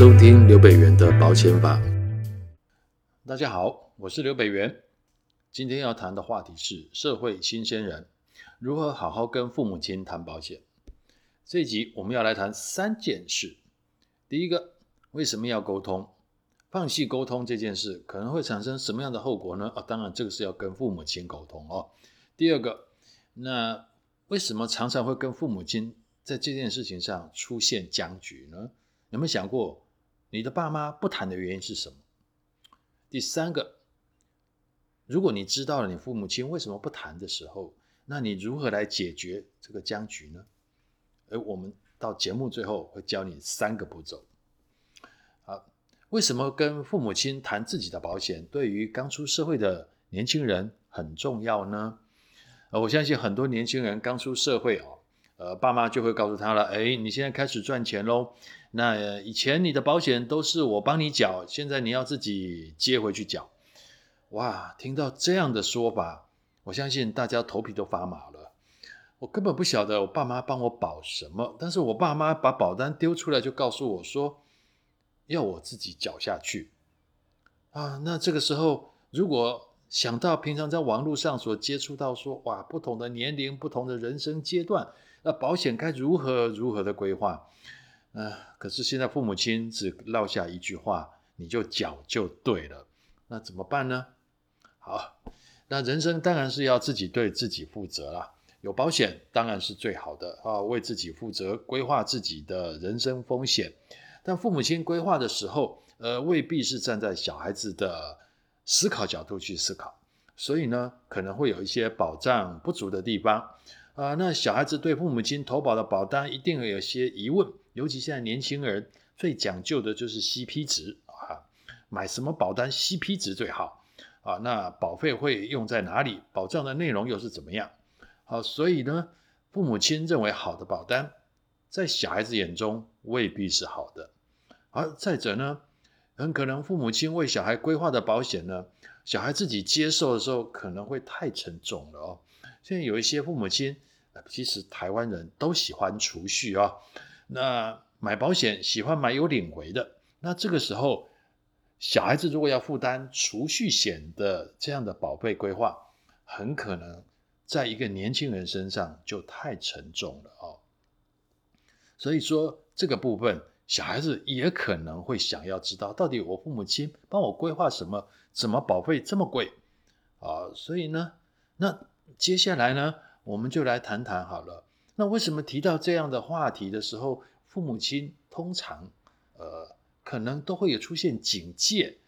收听刘北元的保险法。大家好，我是刘北元。今天要谈的话题是社会新鲜人如何好好跟父母亲谈保险。这一集我们要来谈三件事。第一个，为什么要沟通？放弃沟通这件事可能会产生什么样的后果呢？啊，当然这个是要跟父母亲沟通哦。第二个，那为什么常常会跟父母亲在这件事情上出现僵局呢？有没有想过，你的爸妈不谈的原因是什么？第三个，如果你知道了你父母亲为什么不谈的时候，那你如何来解决这个僵局呢？而我们到节目最后会教你三个步骤。好，为什么跟父母亲谈自己的保险，对于刚出社会的年轻人很重要呢？呃，我相信很多年轻人刚出社会哦。呃，爸妈就会告诉他了，哎，你现在开始赚钱喽。那以前你的保险都是我帮你缴，现在你要自己接回去缴。哇，听到这样的说法，我相信大家头皮都发麻了。我根本不晓得我爸妈帮我保什么，但是我爸妈把保单丢出来就告诉我说，要我自己缴下去。啊，那这个时候如果想到平常在网络上所接触到说，哇，不同的年龄、不同的人生阶段。那保险该如何如何的规划？呃，可是现在父母亲只落下一句话，你就缴就对了。那怎么办呢？好，那人生当然是要自己对自己负责啦。有保险当然是最好的啊，为自己负责，规划自己的人生风险。但父母亲规划的时候，呃，未必是站在小孩子的思考角度去思考，所以呢，可能会有一些保障不足的地方。啊，那小孩子对父母亲投保的保单一定有些疑问，尤其现在年轻人最讲究的就是 CP 值啊，买什么保单 CP 值最好啊？那保费会用在哪里？保障的内容又是怎么样？好，所以呢，父母亲认为好的保单，在小孩子眼中未必是好的。而再者呢，很可能父母亲为小孩规划的保险呢，小孩自己接受的时候可能会太沉重了哦。现在有一些父母亲，其实台湾人都喜欢储蓄啊。那买保险喜欢买有领回的，那这个时候小孩子如果要负担储蓄险的这样的保费规划，很可能在一个年轻人身上就太沉重了哦。所以说这个部分，小孩子也可能会想要知道，到底我父母亲帮我规划什么，怎么保费这么贵啊？所以呢，那。接下来呢，我们就来谈谈好了。那为什么提到这样的话题的时候，父母亲通常呃可能都会有出现警戒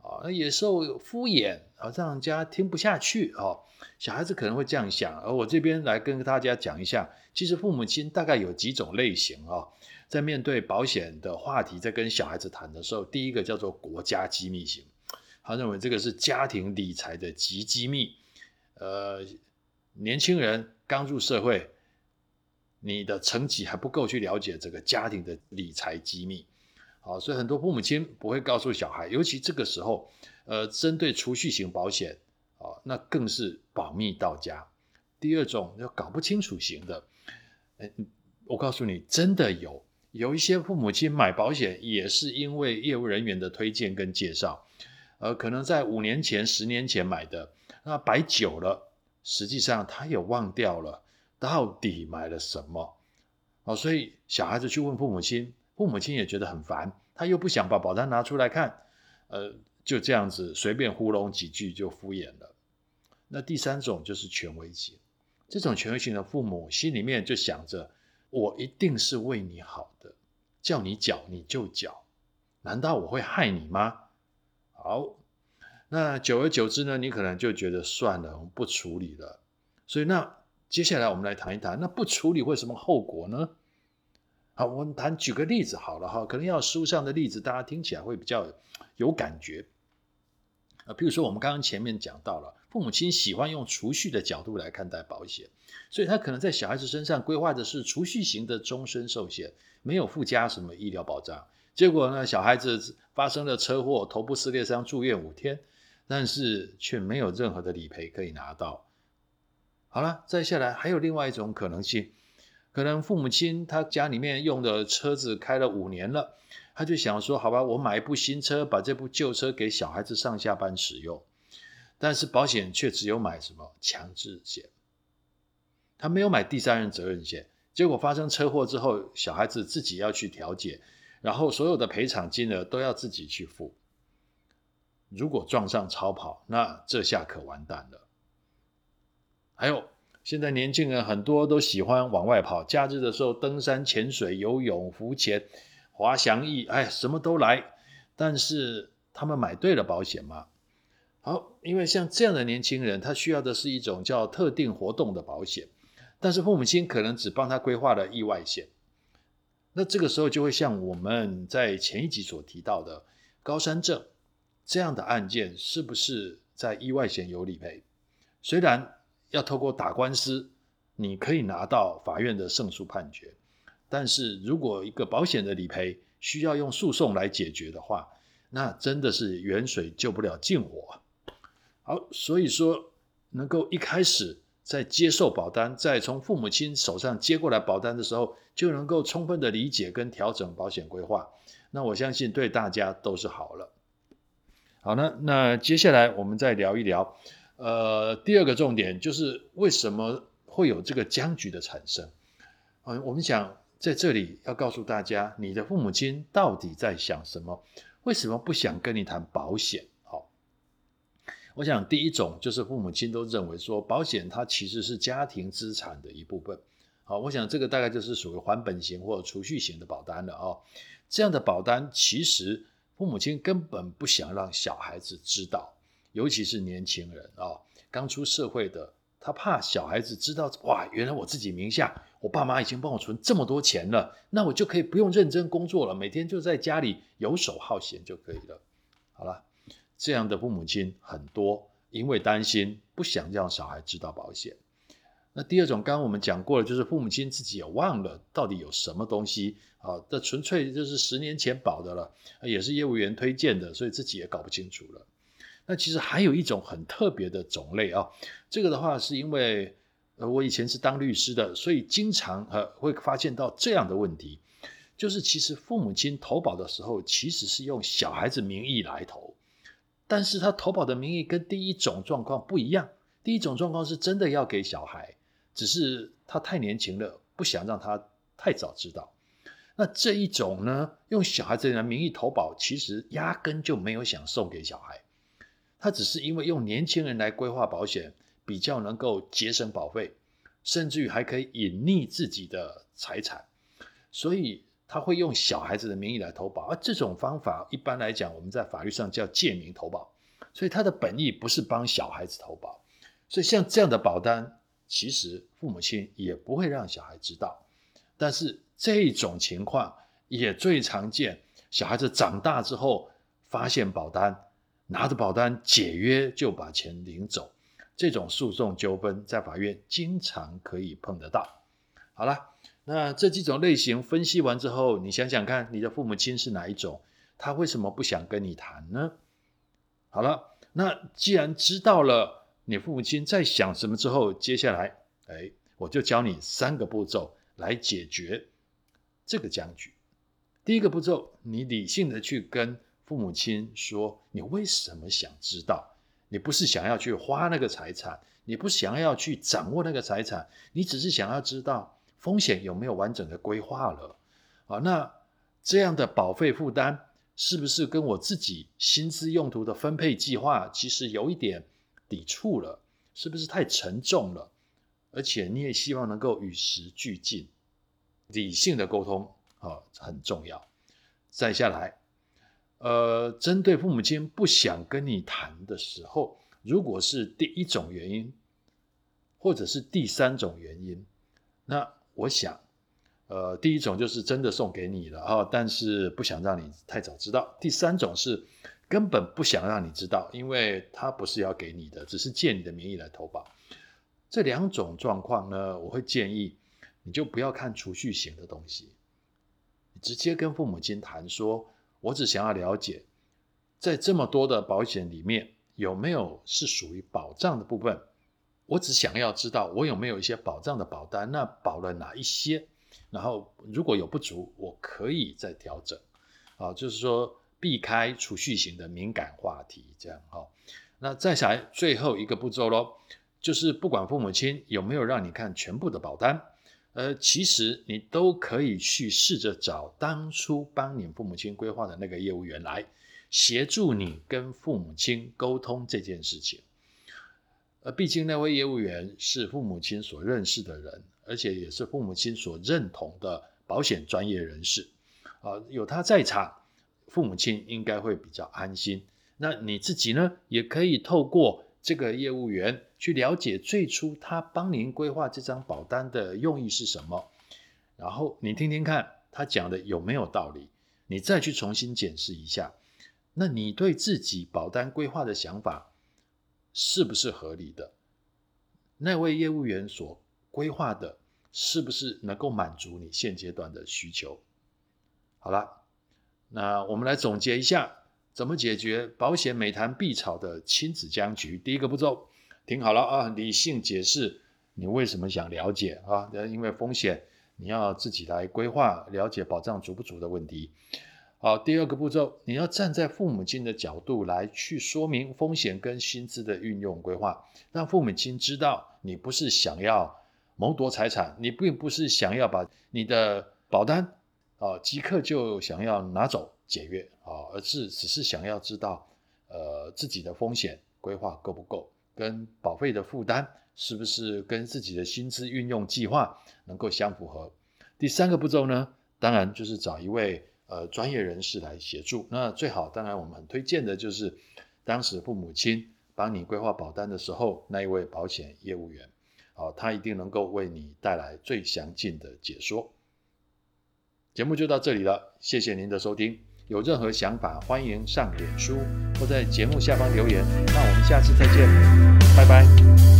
啊，那也受敷衍啊，让人家听不下去啊。小孩子可能会这样想，而我这边来跟大家讲一下，其实父母亲大概有几种类型啊，在面对保险的话题，在跟小孩子谈的时候，第一个叫做国家机密型，他认为这个是家庭理财的极机密，呃。年轻人刚入社会，你的成绩还不够去了解这个家庭的理财机密，好，所以很多父母亲不会告诉小孩，尤其这个时候，呃，针对储蓄型保险，啊，那更是保密到家。第二种要搞不清楚型的，哎，我告诉你，真的有有一些父母亲买保险也是因为业务人员的推荐跟介绍，呃，可能在五年前、十年前买的，那摆久了。实际上，他也忘掉了到底买了什么，哦，所以小孩子去问父母亲，父母亲也觉得很烦，他又不想把保单拿出来看，呃，就这样子随便糊弄几句就敷衍了。那第三种就是权威型，这种权威型的父母心里面就想着，我一定是为你好的，叫你缴你就缴，难道我会害你吗？好。那久而久之呢，你可能就觉得算了，我们不处理了。所以那接下来我们来谈一谈，那不处理会什么后果呢？好，我们谈举个例子好了哈，可能要书上的例子，大家听起来会比较有感觉。啊，比如说我们刚刚前面讲到了，父母亲喜欢用储蓄的角度来看待保险，所以他可能在小孩子身上规划的是储蓄型的终身寿险，没有附加什么医疗保障。结果呢，小孩子发生了车祸，头部撕裂伤，住院五天。但是却没有任何的理赔可以拿到。好了，再下来还有另外一种可能性，可能父母亲他家里面用的车子开了五年了，他就想说：好吧，我买一部新车，把这部旧车给小孩子上下班使用。但是保险却只有买什么强制险，他没有买第三人责任险。结果发生车祸之后，小孩子自己要去调解，然后所有的赔偿金额都要自己去付。如果撞上超跑，那这下可完蛋了。还有，现在年轻人很多都喜欢往外跑，假日的时候登山、潜水、游泳、浮潜、滑翔翼，哎，什么都来。但是他们买对了保险吗？好，因为像这样的年轻人，他需要的是一种叫特定活动的保险，但是父母亲可能只帮他规划了意外险。那这个时候就会像我们在前一集所提到的高山症。这样的案件是不是在意外险有理赔？虽然要透过打官司，你可以拿到法院的胜诉判决，但是如果一个保险的理赔需要用诉讼来解决的话，那真的是远水救不了近火。好，所以说能够一开始在接受保单，在从父母亲手上接过来保单的时候，就能够充分的理解跟调整保险规划，那我相信对大家都是好了。好，那那接下来我们再聊一聊，呃，第二个重点就是为什么会有这个僵局的产生？嗯、我们想在这里要告诉大家，你的父母亲到底在想什么？为什么不想跟你谈保险？好，我想第一种就是父母亲都认为说，保险它其实是家庭资产的一部分。好，我想这个大概就是属于还本型或者储蓄型的保单了啊、哦。这样的保单其实。父母亲根本不想让小孩子知道，尤其是年轻人啊，刚出社会的，他怕小孩子知道，哇，原来我自己名下，我爸妈已经帮我存这么多钱了，那我就可以不用认真工作了，每天就在家里游手好闲就可以了。好了，这样的父母亲很多，因为担心，不想让小孩知道保险。那第二种，刚刚我们讲过了，就是父母亲自己也忘了到底有什么东西啊，这纯粹就是十年前保的了，也是业务员推荐的，所以自己也搞不清楚了。那其实还有一种很特别的种类啊，这个的话是因为呃我以前是当律师的，所以经常呃会发现到这样的问题，就是其实父母亲投保的时候其实是用小孩子名义来投，但是他投保的名义跟第一种状况不一样，第一种状况是真的要给小孩。只是他太年轻了，不想让他太早知道。那这一种呢，用小孩子的名义投保，其实压根就没有想送给小孩。他只是因为用年轻人来规划保险，比较能够节省保费，甚至于还可以隐匿自己的财产，所以他会用小孩子的名义来投保。而这种方法一般来讲，我们在法律上叫借名投保，所以他的本意不是帮小孩子投保。所以像这样的保单。其实父母亲也不会让小孩知道，但是这种情况也最常见。小孩子长大之后发现保单，拿着保单解约就把钱领走，这种诉讼纠纷在法院经常可以碰得到。好了，那这几种类型分析完之后，你想想看，你的父母亲是哪一种？他为什么不想跟你谈呢？好了，那既然知道了。你父母亲在想什么之后，接下来，哎，我就教你三个步骤来解决这个僵局。第一个步骤，你理性的去跟父母亲说，你为什么想知道？你不是想要去花那个财产，你不想要去掌握那个财产，你只是想要知道风险有没有完整的规划了。啊，那这样的保费负担是不是跟我自己薪资用途的分配计划其实有一点抵触了，是不是太沉重了？而且你也希望能够与时俱进，理性的沟通啊很重要。再下来，呃，针对父母亲不想跟你谈的时候，如果是第一种原因，或者是第三种原因，那我想，呃，第一种就是真的送给你了啊，但是不想让你太早知道。第三种是。根本不想让你知道，因为他不是要给你的，只是借你的名义来投保。这两种状况呢，我会建议你就不要看储蓄型的东西，你直接跟父母亲谈说，我只想要了解，在这么多的保险里面，有没有是属于保障的部分，我只想要知道我有没有一些保障的保单，那保了哪一些？然后如果有不足，我可以再调整。啊，就是说避开储蓄型的敏感话题，这样哈。那再来最后一个步骤喽，就是不管父母亲有没有让你看全部的保单，呃，其实你都可以去试着找当初帮你父母亲规划的那个业务员来协助你跟父母亲沟通这件事情。呃，毕竟那位业务员是父母亲所认识的人，而且也是父母亲所认同的保险专业人士。啊，有他在场，父母亲应该会比较安心。那你自己呢，也可以透过这个业务员去了解最初他帮您规划这张保单的用意是什么，然后你听听看他讲的有没有道理，你再去重新检视一下，那你对自己保单规划的想法是不是合理的？那位业务员所规划的是不是能够满足你现阶段的需求？好了，那我们来总结一下。怎么解决保险每谈必吵的亲子僵局？第一个步骤，听好了啊，理性解释你为什么想了解啊？因为风险你要自己来规划，了解保障足不足的问题。好，第二个步骤，你要站在父母亲的角度来去说明风险跟薪资的运用规划，让父母亲知道你不是想要谋夺财产，你并不是想要把你的保单啊即刻就想要拿走。解约啊，而是只是想要知道，呃，自己的风险规划够不够，跟保费的负担是不是跟自己的薪资运用计划能够相符合。第三个步骤呢，当然就是找一位呃专业人士来协助。那最好，当然我们很推荐的就是当时父母亲帮你规划保单的时候那一位保险业务员，啊，他一定能够为你带来最详尽的解说。节目就到这里了，谢谢您的收听。有任何想法，欢迎上脸书或在节目下方留言。那我们下次再见，拜拜。